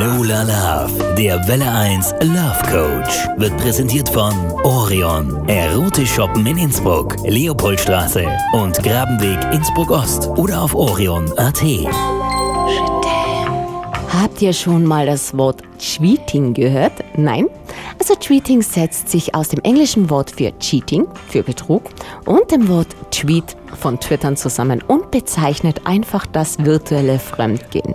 Lola Love, der Welle 1 Love Coach, wird präsentiert von Orion. Erotisch shoppen in Innsbruck, Leopoldstraße und Grabenweg Innsbruck Ost oder auf orion.at. Habt ihr schon mal das Wort Cheating gehört? Nein? Also Tweeting setzt sich aus dem englischen Wort für Cheating, für Betrug, und dem Wort Tweet von Twittern zusammen und bezeichnet einfach das virtuelle Fremdgehen.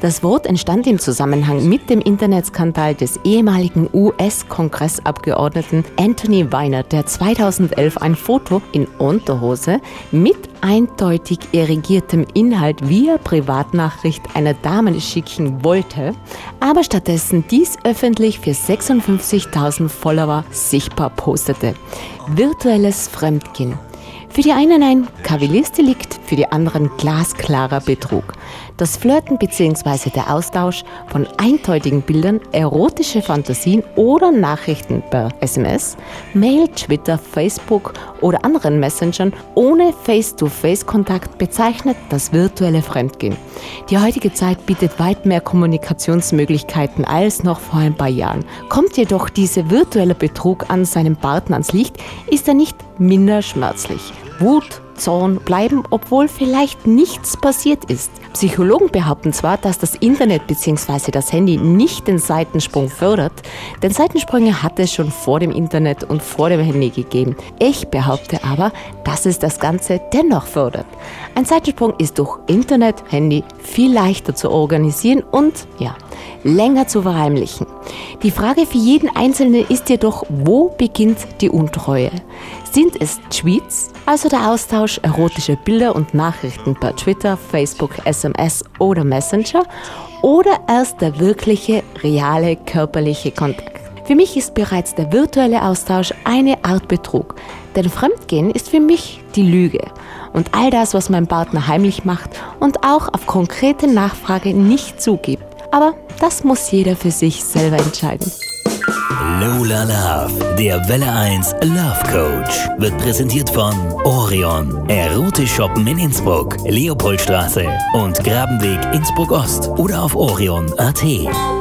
Das Wort entstand im Zusammenhang mit dem Internetskandal des ehemaligen US-Kongressabgeordneten Anthony Weiner, der 2011 ein Foto in Unterhose mit eindeutig irrigiertem Inhalt via Privatnachricht einer Dame schicken wollte, aber stattdessen dies öffentlich für 56.000 Follower sichtbar postete. Virtuelles Fremdgehen. Für die einen ein Kavaliersdelikt, für die anderen glasklarer Betrug. Das Flirten bzw. der Austausch von eindeutigen Bildern, erotische Fantasien oder Nachrichten per SMS, Mail, Twitter, Facebook oder anderen Messengern ohne Face-to-Face-Kontakt bezeichnet das virtuelle Fremdgehen. Die heutige Zeit bietet weit mehr Kommunikationsmöglichkeiten als noch vor ein paar Jahren. Kommt jedoch dieser virtuelle Betrug an seinem Partner ans Licht, ist er nicht minder schmerzlich. Wut, Zorn bleiben, obwohl vielleicht nichts passiert ist. Psychologen behaupten zwar, dass das Internet bzw. das Handy nicht den Seitensprung fördert, denn Seitensprünge hat es schon vor dem Internet und vor dem Handy gegeben. Ich behaupte aber, dass es das Ganze dennoch fördert. Ein Seitensprung ist durch Internet, Handy viel leichter zu organisieren und ja, länger zu verheimlichen. Die Frage für jeden Einzelnen ist jedoch, wo beginnt die Untreue? Sind es Tweets, also der Austausch erotischer Bilder und Nachrichten per Twitter, Facebook, SMS oder Messenger, oder erst der wirkliche, reale körperliche Kontakt? Für mich ist bereits der virtuelle Austausch eine Art Betrug, denn Fremdgehen ist für mich die Lüge und all das, was mein Partner heimlich macht und auch auf konkrete Nachfrage nicht zugibt. Aber das muss jeder für sich selber entscheiden. Lola Love, der Welle 1 Love Coach, wird präsentiert von Orion. Erotisch shoppen in Innsbruck, Leopoldstraße und Grabenweg Innsbruck Ost oder auf orion.at.